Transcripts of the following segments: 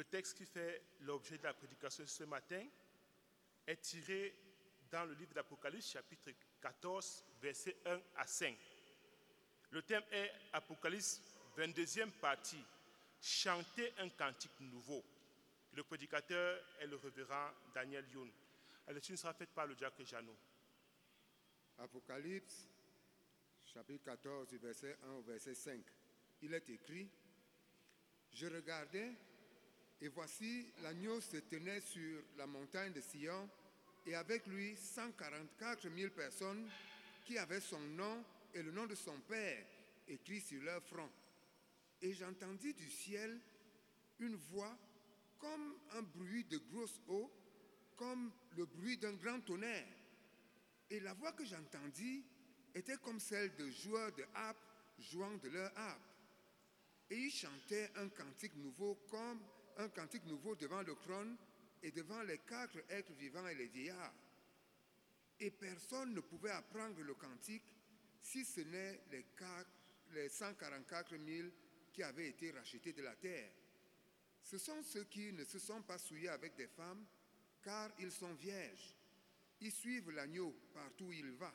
Le texte qui fait l'objet de la prédication ce matin est tiré dans le livre d'Apocalypse, chapitre 14, versets 1 à 5. Le thème est Apocalypse 22e partie, chanter un cantique nouveau. Le prédicateur est le révérend Daniel Youn. La lecture sera faite par le diacre Jeannot. Apocalypse, chapitre 14, du verset 1 au verset 5. Il est écrit Je regardais, et voici l'agneau se tenait sur la montagne de Sion, et avec lui 144 000 personnes qui avaient son nom et le nom de son Père écrit sur leur front. Et j'entendis du ciel une voix comme un bruit de grosse eau, comme le bruit d'un grand tonnerre. Et la voix que j'entendis était comme celle de joueurs de harpe jouant de leur harpe. Et ils chantaient un cantique nouveau comme un cantique nouveau devant le trône et devant les quatre êtres vivants et les vieillards. Et personne ne pouvait apprendre le cantique si ce n'est les, les 144 000 qui avaient été rachetés de la terre. Ce sont ceux qui ne se sont pas souillés avec des femmes, car ils sont vierges. Ils suivent l'agneau partout où il va.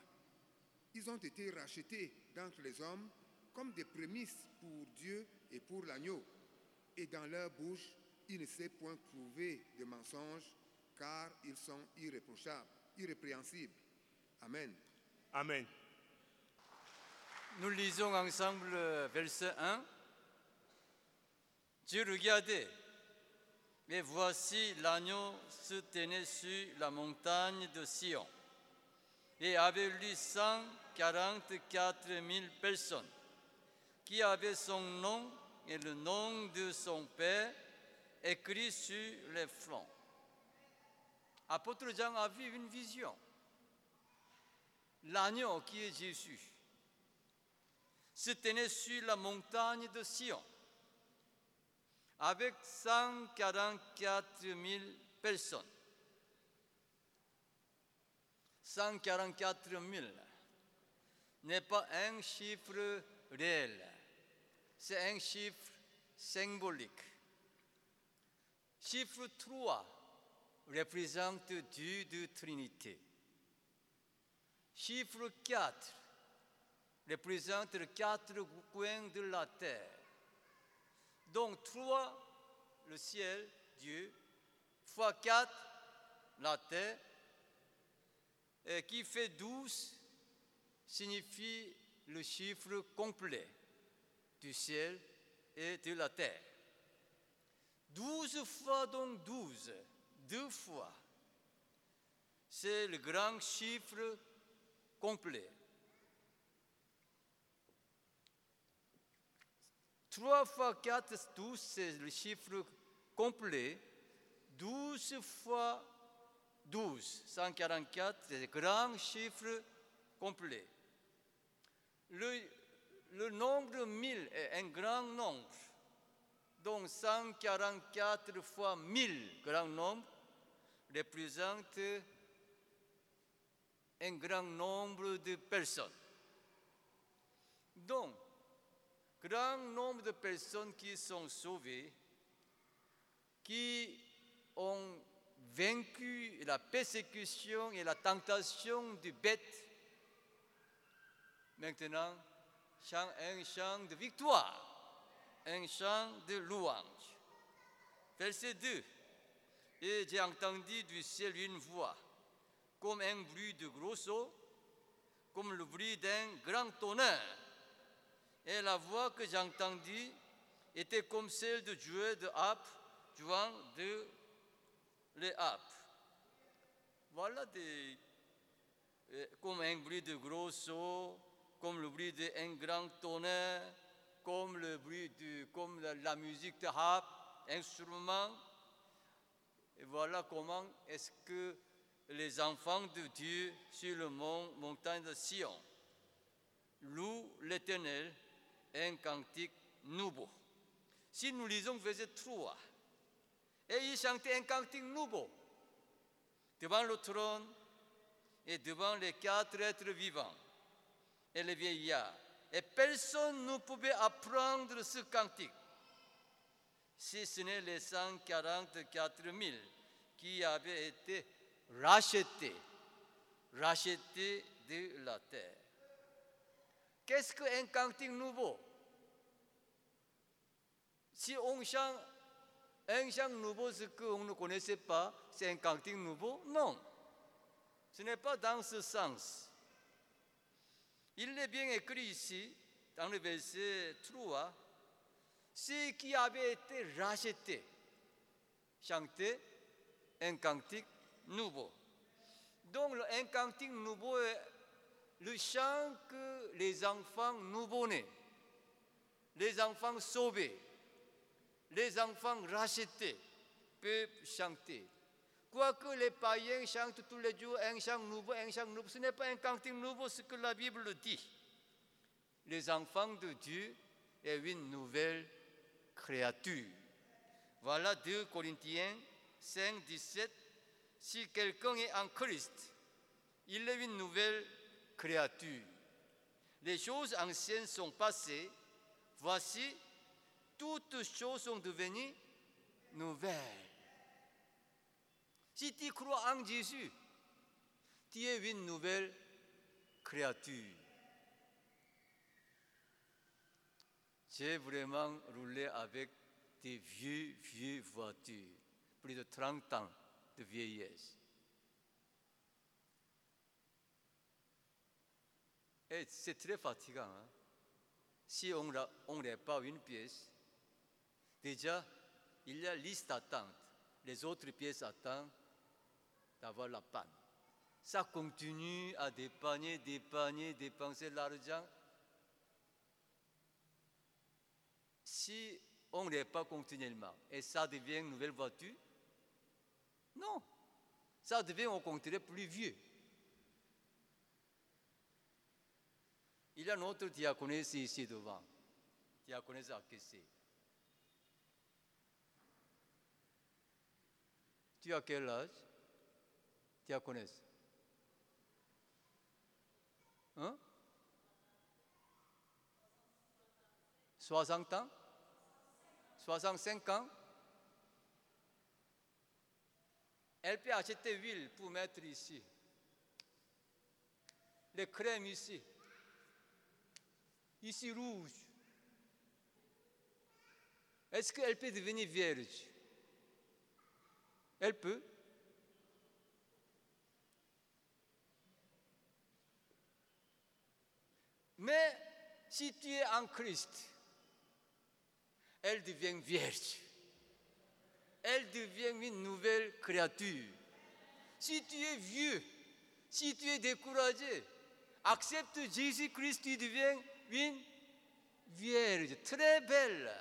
Ils ont été rachetés d'entre les hommes comme des prémices pour Dieu et pour l'agneau. Et dans leur bouche, il ne s'est point trouvé de mensonges, car ils sont irréprochables, irrépréhensibles. Amen. Amen. Nous lisons ensemble verset 1. Dieu regardait, et voici l'agneau se tenait sur la montagne de Sion, et avait lui 144 000 personnes, qui avaient son nom et le nom de son Père écrit sur les fronts. Apôtre Jean a vu une vision. L'agneau qui est Jésus se tenait sur la montagne de Sion avec 144 000 personnes. 144 000 n'est pas un chiffre réel, c'est un chiffre symbolique. Chiffre 3 représente Dieu de Trinité. Chiffre 4 représente les quatre coins de la terre. Donc 3, le ciel, Dieu, fois 4, la terre, et qui fait 12 signifie le chiffre complet du ciel et de la terre. 12 fois donc 12, deux fois. C'est le grand chiffre complet. 3 fois 4, 12, c'est le chiffre complet. 12 fois 12, 144, c'est le grand chiffre complet. Le, le nombre 1000 est un grand nombre. Donc 144 fois 1000, grand nombre, représente un grand nombre de personnes. Donc, grand nombre de personnes qui sont sauvées, qui ont vaincu la persécution et la tentation du bête. Maintenant, un chant de victoire, un chant de louange. Verset 2. Et j'ai entendu du ciel une voix, comme un bruit de gros eau, comme le bruit d'un grand tonnerre et la voix que j'ai entendue était comme celle de jouer de harpe, jouant de les. Voilà des, comme un bruit de gros sauts, comme le bruit d'un grand tonnerre, comme le bruit comme la, musique de harpe, instrument. Et voilà comment est-ce que les enfants de Dieu sur le mont, montagne de Sion louent l'Éternel un cantique nouveau. Si nous lisons verset 3, et il chantait un cantique nouveau devant le trône et devant les quatre êtres vivants et les vieillards. Et personne ne pouvait apprendre ce cantique si ce n'est les 144 000 qui avaient été rachetés, rachetés de la terre. Qu'est-ce qu'un cantique nouveau? Si on chante un chant nouveau, ce qu'on ne connaissait pas, c'est un cantique nouveau? Non. Ce n'est pas dans ce sens. Il est bien écrit ici, dans le verset 3, ceux qui avaient été rachetés chantaient un cantique nouveau. Donc, un cantique nouveau est le chant que les enfants nouveau-nés, les enfants sauvés, les enfants rachetés peuvent chanter. Quoique les païens chantent tous les jours un chant nouveau, un chant nouveau, ce n'est pas un cantique nouveau ce que la Bible dit. Les enfants de Dieu est une nouvelle créature. Voilà 2 Corinthiens 5, 17. Si quelqu'un est en Christ, il est une nouvelle créature. Les choses anciennes sont passées. Voici, toutes choses sont devenues nouvelles. Tu crois en Jésus, tu es une nouvelle créature. J'ai vraiment roulé avec des vieux, vieux voitures, plus de 30 ans de vieillesse. Et c'est très fatigant. Si on n'a on pas une pièce, déjà, il y a liste d'attente. Les autres pièces attendent d'avoir la panne. Ça continue à dépanner, dépanner, dépenser l'argent. Si on n'est pas continuellement et ça devient une nouvelle voiture, non, ça devient au contraire plus vieux. Il y a notre diaconesse ici devant, diaconesse Akessé. Tu as quel âge? Diaconesse Hein 60 ans? 65 ans? Elle peut acheter huile pour mettre ici. Les crèmes ici. Ici rouge. Est-ce qu'elle peut devenir vierge? Elle peut. Mais si tu es en Christ, elle devient vierge. Elle devient une nouvelle créature. Si tu es vieux, si tu es découragé, accepte Jésus-Christ, tu deviens une vierge, très belle.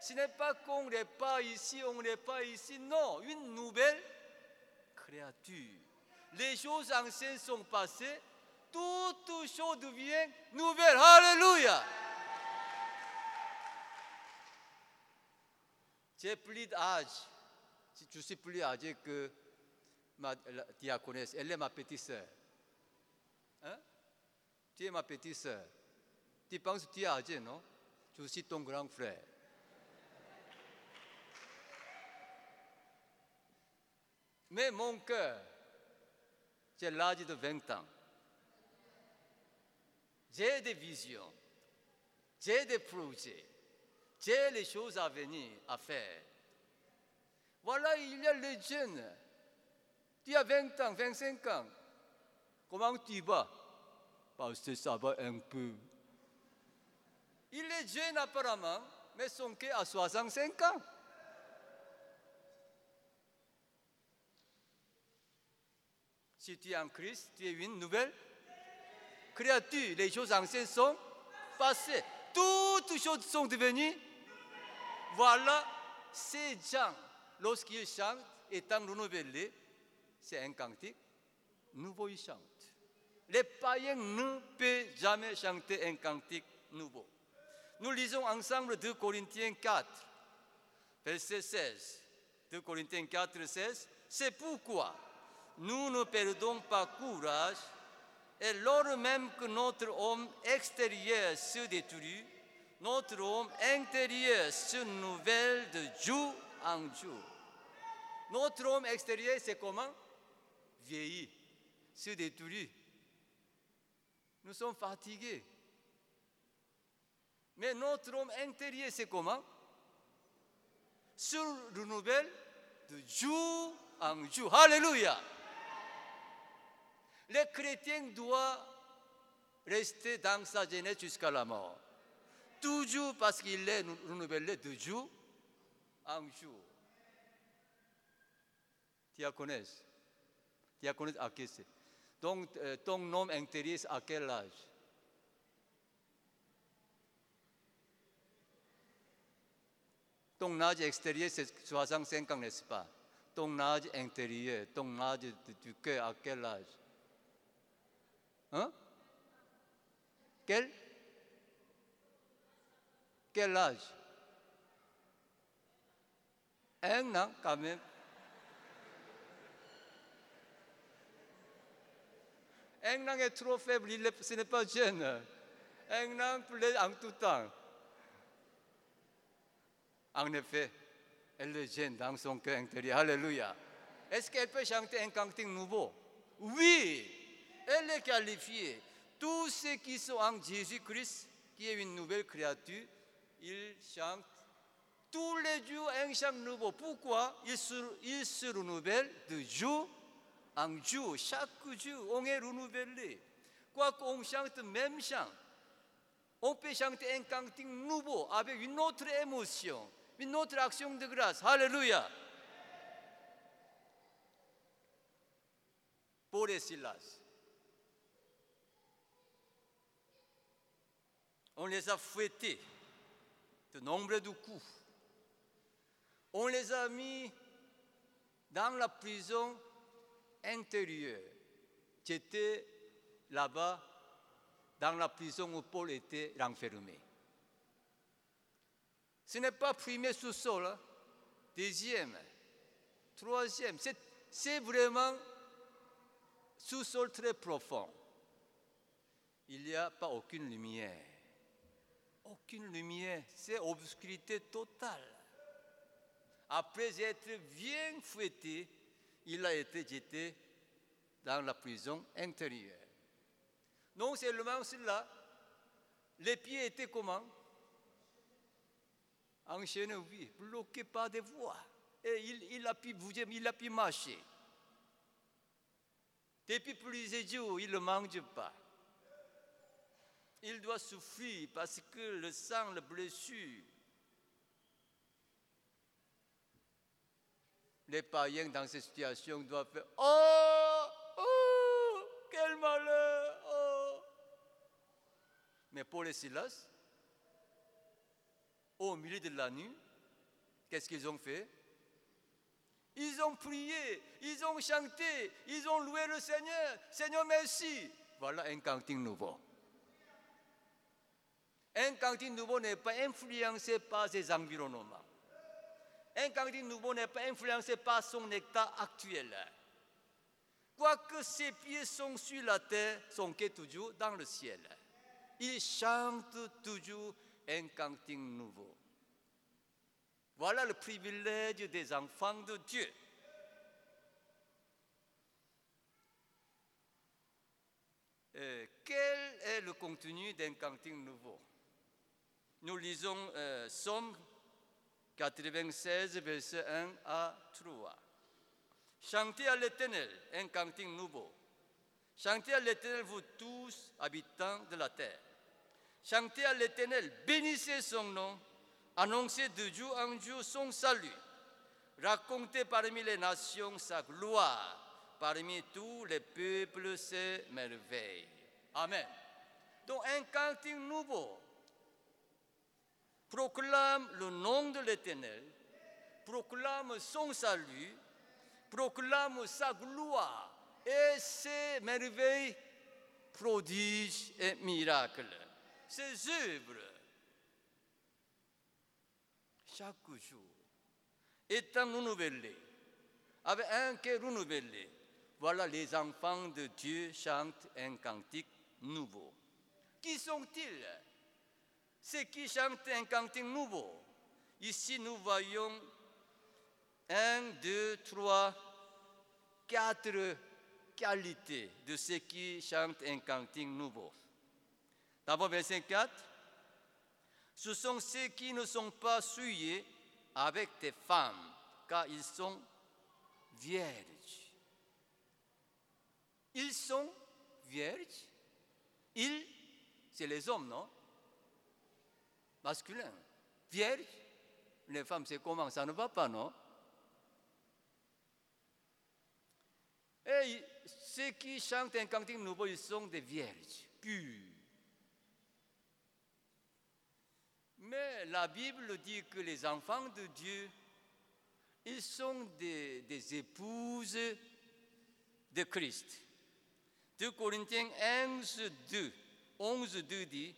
Ce n'est pas qu'on n'est pas ici, on n'est pas ici. Non, une nouvelle créature. Les choses anciennes sont passées, toute chose devient nouvelle. Alléluia. J'ai plus d'âge. Je suis plus âgé que ma diaconesse. Elle est ma petite sœur. Hein? Tu es ma petite sœur. Tu penses que tu es âgé, non? Je suis ton grand frère. Mais mon cœur, j'ai l'âge de 20 ans. J'ai des visions, j'ai des projets, j'ai les choses à venir à faire. Voilà, il y a les jeunes. Tu as 20 ans, 25 ans. Comment tu vas? Parce que ça va un peu. Il est jeune apparemment, mais son cœur a 65 ans. Si tu es en Christ, tu es une nouvelle créature. Les choses anciennes sont passées. Toutes choses sont devenues. Voilà, ces gens, lorsqu'ils chantent, étant renouvelés, c'est un cantique. Nouveau, ils chantent. Les païens ne peuvent jamais chanter un cantique nouveau. Nous lisons ensemble 2 Corinthiens 4, verset 16. 2 Corinthiens 4, 16. C'est pourquoi nous ne perdons pas courage et lors même que notre homme extérieur se détruit, notre homme intérieur se renouvelle de jour en jour. Notre homme extérieur, c'est comment? Vieilli, se détruit. Nous sommes fatigués. Mais notre homme intérieur, c'est comment? Se renouvelle de jour en jour. Alléluia. Les chrétiens doivent rester dans sa jeunesse jusqu'à la mort. Toujours parce qu'il est renouvelé de jour en jour. Diaconesse. Diaconesse à quel c'est Donc, euh, ton nom intérieur, à quel âge? Ton âge extérieur, c'est 65 ans, n'est-ce pas? Ton âge intérieur, ton âge du cœur, à quel âge? Hein? Quel? Quel âge? Un an, quand même. Un an est trop faible, ce n'est pas jeune. Un an plaît en tout temps. En effet, elle est jeune dans son cœur intérieur. Alléluia. Est-ce qu'elle peut chanter un cantique nouveau? Oui, elle est qualifiée. Tous ceux qui sont en Jésus-Christ, qui est une nouvelle créature, ils chantent tous les jours un chant nouveau. Pourquoi ils se, renouvellent de jour en jour. Chaque jour, on est renouvelé. Quoi qu'on chante même chant, on peut chanter un cantique nouveau avec une autre émotion une autre action de grâce. Alléluia. Paul et Silas. On les a fouettés de nombreux coups. On les a mis dans la prison intérieure. J'étais là-bas, dans la prison où Paul était renfermé. Ce n'est pas premier sous-sol, hein. deuxième, troisième. C'est vraiment sous-sol très profond. Il n'y a pas aucune lumière. Aucune lumière. C'est obscurité totale. Après être bien fouetté, il a été jeté dans la prison intérieure. Non seulement cela, les pieds étaient comment? Enchaîné, oui, bloqué par des voies. Et il, il, a pu bouger, il a pu marcher. Depuis plusieurs jours, il ne mange pas. Il doit souffrir parce que le sang le blessure. Les païens dans cette situation doivent faire Oh, oh, quel malheur, oh. Mais pour les Silas, au milieu de la nuit, qu'est-ce qu'ils ont fait? Ils ont prié, ils ont chanté, ils ont loué le Seigneur. Seigneur, merci. Voilà un cantique nouveau. Un cantique nouveau n'est pas influencé par ses environnements. Un cantique nouveau n'est pas influencé par son état actuel. Quoique ses pieds sont sur la terre, son cœur toujours dans le ciel. Il chante toujours un cantique nouveau. Voilà le privilège des enfants de Dieu. quel est le contenu d'un cantique nouveau? Nous lisons euh, Somme 96, verset 1 à 3. Chantez à l'Éternel un cantique nouveau. Chantez à l'Éternel, vous tous, habitants de la terre. Chantez à l'Éternel, bénissez son nom, annoncez de jour en jour son salut, racontez parmi les nations sa gloire, parmi tous les peuples ses merveilles. Amen. Donc un cantique nouveau proclame le nom de l'Éternel, proclame son salut, proclame sa gloire. Et ses merveilles, prodiges et miracles. Ses œuvres. Chaque jour étant renouvelées, avec un cœur renouvelé. Voilà les enfants de Dieu chantent un cantique nouveau. Qui sont-ils? Ceux qui chantent un cantique nouveau. Ici, nous voyons un, deux, trois, quatre qualités de ceux qui chantent un cantique nouveau. D'abord, verset 4. Ce sont ceux qui ne sont pas souillés avec des femmes, car ils sont vierges. Ils sont vierges. Ils, c'est les hommes, non? Masculin. Vierge. Les femmes, c'est comment? Ça ne va pas, non? Et ceux qui chantent un cantique nouveau, ils sont des vierges, pures. Mais la Bible dit que les enfants de Dieu, ils sont des, des épouses de Christ. 2 Corinthiens 11, 2, 11, 2 dit,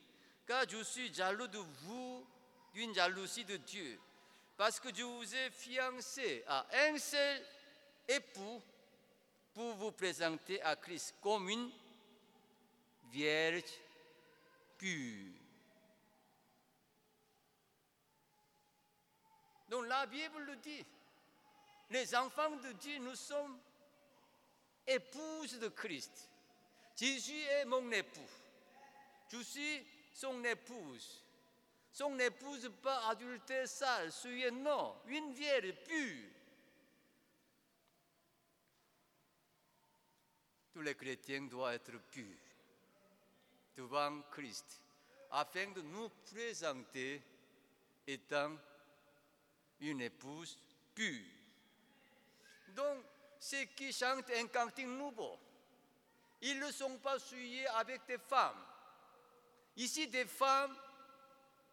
car je suis jaloux de vous d'une jalousie de Dieu, parce que je vous ai fiancé à un seul époux pour vous présenter à Christ comme une vierge pure. Donc la Bible le dit. Les enfants de Dieu, nous sommes épouses de Christ. Jésus est mon époux. Je suis son épouse. Son épouse pas adultère sale, souillée, non, une vierge pure. Tous les chrétiens doivent être purs devant Christ, afin de nous présenter étant une épouse pure. Donc, ceux qui chantent un cantique nouveau, ils ne sont pas souillés avec des femmes. Ici, des femmes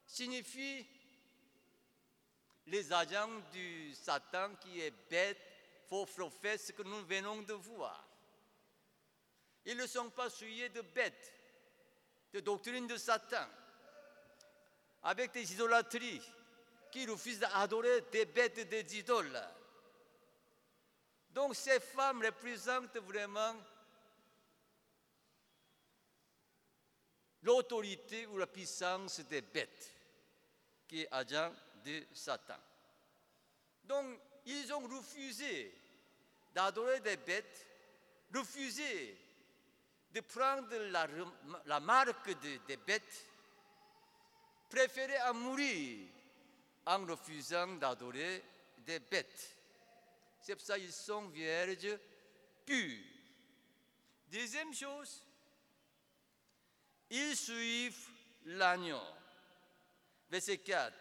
signifie les agents du Satan qui est bête, faux prophète, ce que nous venons de voir. Ils ne sont pas souillés de bêtes, de doctrines de Satan, avec des idolâtries, qui refusent d'adorer des bêtes et des idoles. Donc ces femmes représentent vraiment l'autorité ou la puissance des bêtes, qui est agent de Satan. Donc ils ont refusé d'adorer des bêtes, refusé de prendre la, marque des bêtes, préféré à mourir en refusant d'adorer des bêtes. C'est pour ça qu'ils sont vierges pures. Deuxième chose, ils suivent l'agneau. Verset 4.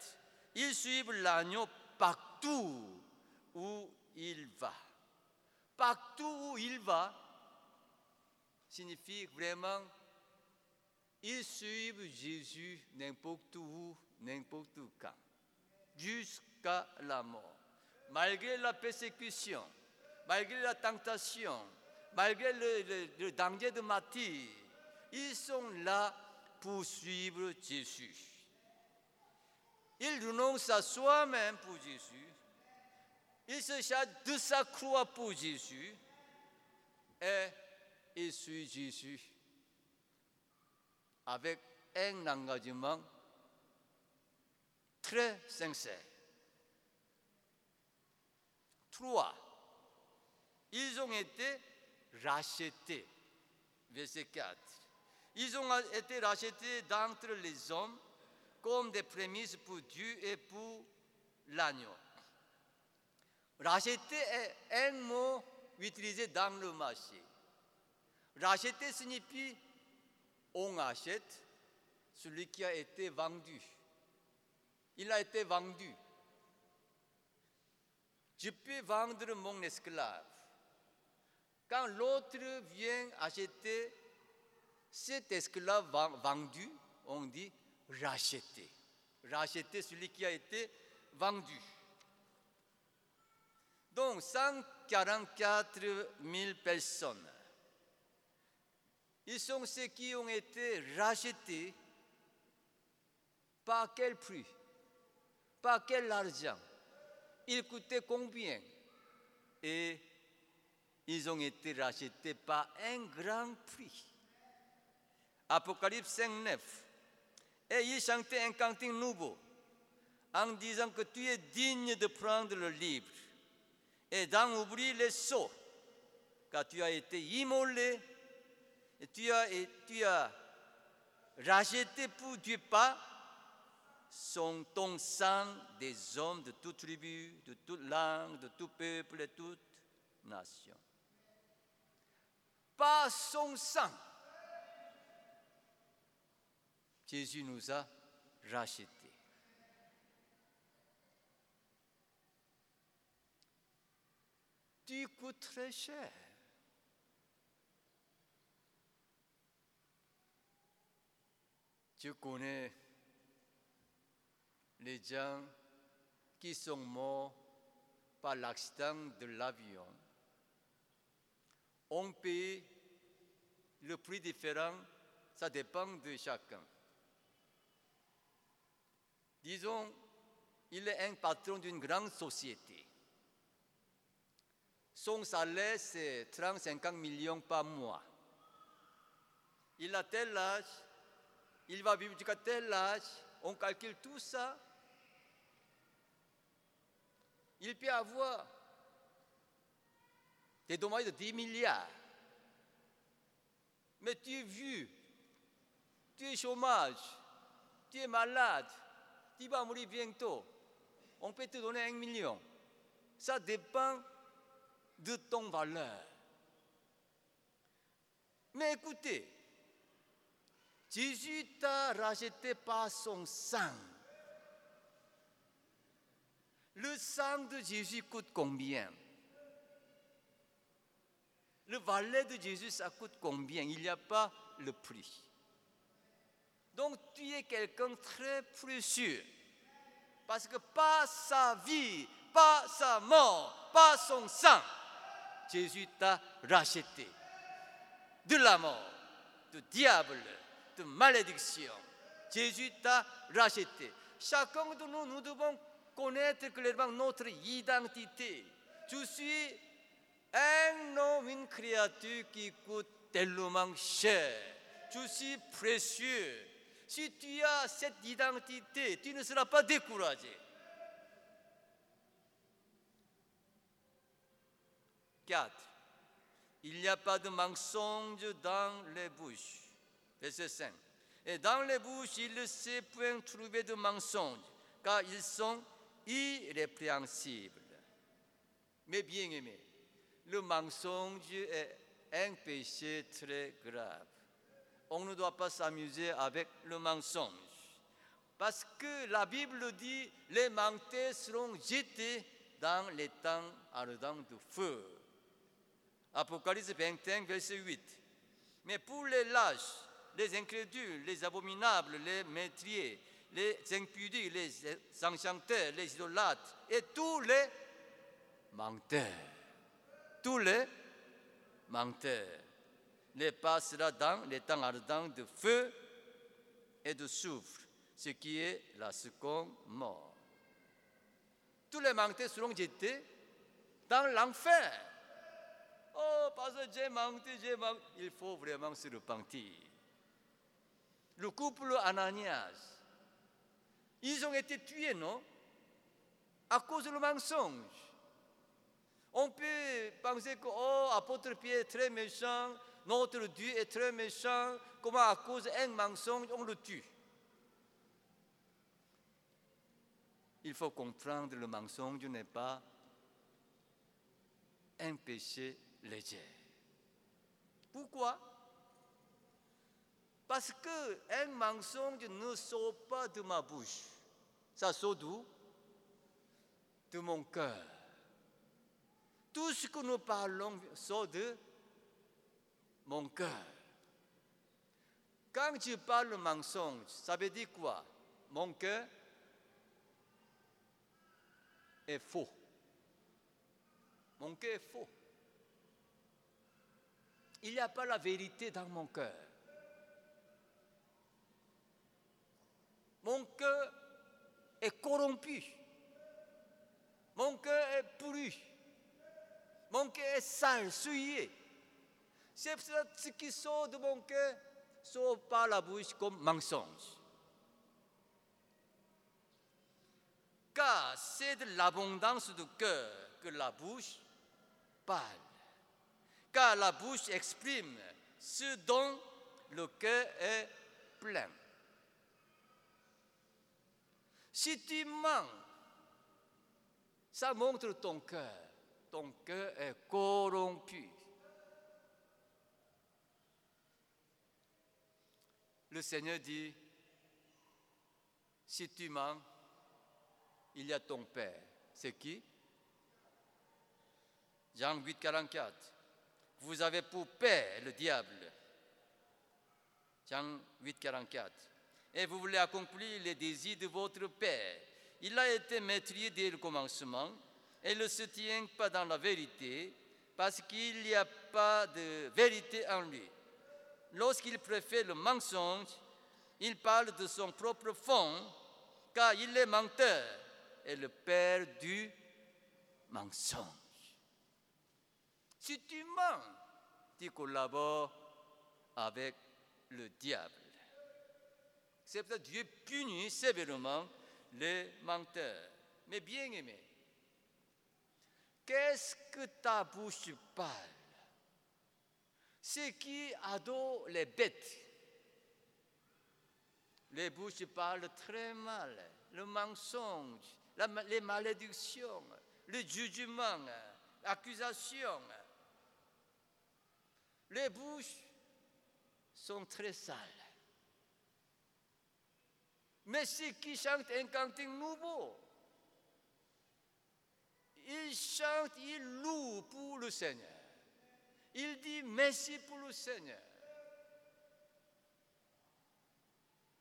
Ils suivent l'agneau partout où il va. Partout où il va signifie vraiment ils suivent Jésus n'importe où, n'importe quand jusqu'à la mort. Malgré la persécution, malgré la tentation, malgré le, danger de martyr, ils sont là pour suivre Jésus. Ils renoncent à soi-même pour Jésus. Ils se chargent de sa croix pour Jésus. Et ils suivent Jésus avec un engagement très sincère. Trois, ils ont été rachetés. Verset 4. Ils ont été rachetés d'entre les hommes comme des prémices pour Dieu et pour l'agneau. Racheter est un mot utilisé dans le marché. Racheter signifie on achète celui qui a été vendu il a été vendu. Je peux vendre mon esclave. Quand l'autre vient acheter cet esclave vendu, on dit racheter. Racheter celui qui a été vendu. Donc 144 000 personnes. Ils sont ceux qui ont été rachetés. Par quel prix? Par quel argent? Il coûtait combien? Et ils ont été rachetés par un grand prix. Apocalypse 5, 9. Et il chantait un cantique nouveau en disant que tu es digne de prendre le livre et d'en ouvrir les seaux, car tu as été immolé et tu as, tu as racheté pour Dieu pas son sang des hommes de toute tribu, de toute langue, de tout peuple et toute nation. Pas son sang. Jésus nous a rachetés. Tu coûtes très cher. Je connais les gens qui sont morts par l'accident de l'avion. On paye le prix différent, ça dépend de chacun. Disons, il est un patron d'une grande société. Son salaire, c'est 30-50 millions par mois. Il a tel âge, il va vivre jusqu'à tel âge, on calcule tout ça. Il peut avoir des dommages de 10 milliards. Mais tu es vieux, tu es chômage, tu es malade, tu vas mourir bientôt. On peut te donner un million. Ça dépend de ton valeur. Mais écoutez, Jésus t'a racheté par son sang. Le sang de Jésus coûte combien? Le valet de Jésus, ça coûte combien? Il n'y a pas le prix. Donc tu es quelqu'un très précieux. Parce que pas sa vie, pas sa mort, pas son sang, Jésus t'a racheté de la mort, du diable, de malédiction. Jésus t'a racheté. Chacun de nous, nous devons connaître clairement notre identité. Je suis un homme, une créature qui coûte tellement cher. Je suis précieux. Si tu as cette identité, tu ne seras pas découragé. 4. Il n'y a pas de mensonge dans les bouches. Verset 5. Et dans les bouches, il ne sait point trouver de mensonge, car ils sont irrépréhensibles. Mais bien aimé, le mensonge est un péché très grave. On ne doit pas s'amuser avec le mensonge. Parce que la Bible dit, les menteurs seront jetés dans les temps ardents de feu. Apocalypse 21, verset 8. Mais pour les lâches, les incrédules, les abominables, les maîtriers, les impudiques, les enchanteurs, les idolâtres et tous les menteurs. Tous les menteurs les passera dans les temps ardents de feu et de soufre, ce qui est la seconde mort. Tous les menteurs seront jetés dans l'enfer. Oh, parce que j'ai menti, j'ai menti. Il faut vraiment se repentir le couple Ananias, ils ont été tués, non? À cause du mensonge. On peut penser que, oh, apôtre Pierre est très méchant, notre Dieu est très méchant, comment à cause d'un mensonge on le tue Il faut comprendre le mensonge n'est pas un péché léger. Pourquoi? Parce qu'un mensonge ne sort pas de ma bouche. Ça sort d'où? De mon cœur. Tout ce que nous parlons sort de mon cœur. Quand tu parles mensonge, ça veut dire quoi? Mon cœur est faux. Mon cœur est faux. Il n'y a pas la vérité dans mon cœur. Mon cœur est corrompu. Mon cœur est pourri. Mon cœur est sale, souillé. C'est ce qui sort de mon cœur sort par la bouche comme mensonge. Car c'est de l'abondance du cœur que la bouche parle. Car la bouche exprime ce dont le cœur est plein. Si tu mens, ça montre ton cœur. Ton cœur est corrompu. Le Seigneur dit, si tu mens, il y a ton Père. C'est qui? Jean 8, 44. Vous avez pour Père le diable. Jean 8, 44. Et vous voulez accomplir les désirs de votre Père. Il a été maîtrisé dès le commencement et ne se tient pas dans la vérité parce qu'il n'y a pas de vérité en lui. Lorsqu'il préfère le mensonge, il parle de son propre fond car il est menteur et le père du mensonge. Si tu mens, tu collabores avec le diable. C'est pour ça que Dieu punit sévèrement les menteurs. Mais bien aimé, qu'est-ce que ta bouche parle? C'est qui adore les bêtes. Les bouches parlent très mal, le mensonge, les malédictions, le jugement, l'accusation. Les bouches sont très sales. Mais ceux qui chantent un cantique nouveau, ils chantent, ils louent pour le Seigneur. Ils disent merci pour le Seigneur.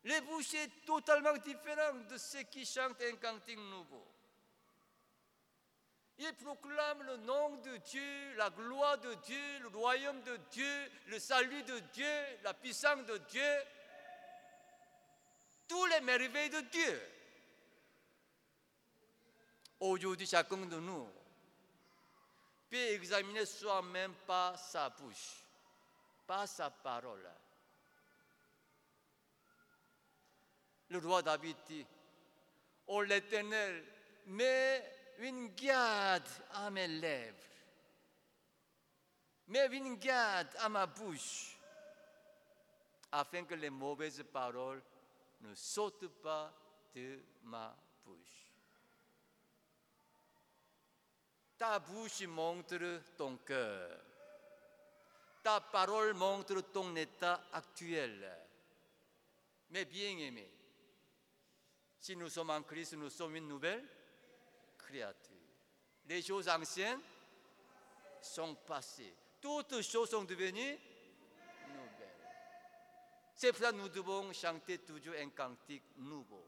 Les bouches sont totalement différentes de ceux qui chantent un cantique nouveau. Ils proclament le nom de Dieu, la gloire de Dieu, le royaume de Dieu, le salut de Dieu, la puissance de Dieu, tous les merveilles de Dieu. Aujourd'hui, chacun de nous peut examiner soi-même par sa bouche, par sa parole. Le roi David dit, Ô l'Éternel, mets une garde à mes lèvres, mets une garde à ma bouche, afin que les mauvaises paroles ne sautent pas de ma bouche. Ta bouche montre ton cœur. Ta parole montre ton état actuel. Mais bien aimé, si nous sommes en Christ, nous sommes une nouvelle créature. Les choses anciennes sont passées. Toutes choses sont devenues nouvelles. C'est pour ça que nous devons chanter toujours un cantique nouveau.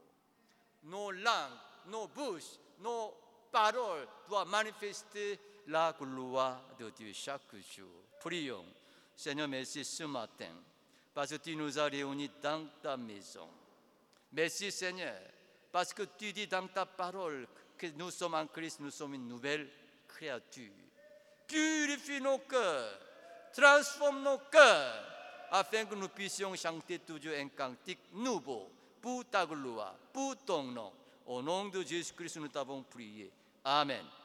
Nos langues, nos bouches, nos paroles doivent manifester la gloire de Dieu chaque jour. Prions. Seigneur, merci ce matin parce que tu nous as réunis dans ta maison. Merci Seigneur, parce que tu dis dans ta parole que nous sommes en Christ, nous sommes une nouvelle créature. Purifie nos cœurs, transforme nos cœurs, afin que nous puissions chanter toujours un cantique nouveau pour ta gloire, pour ton nom. Au nom de Jésus-Christ, nous t'avons prié. Amen.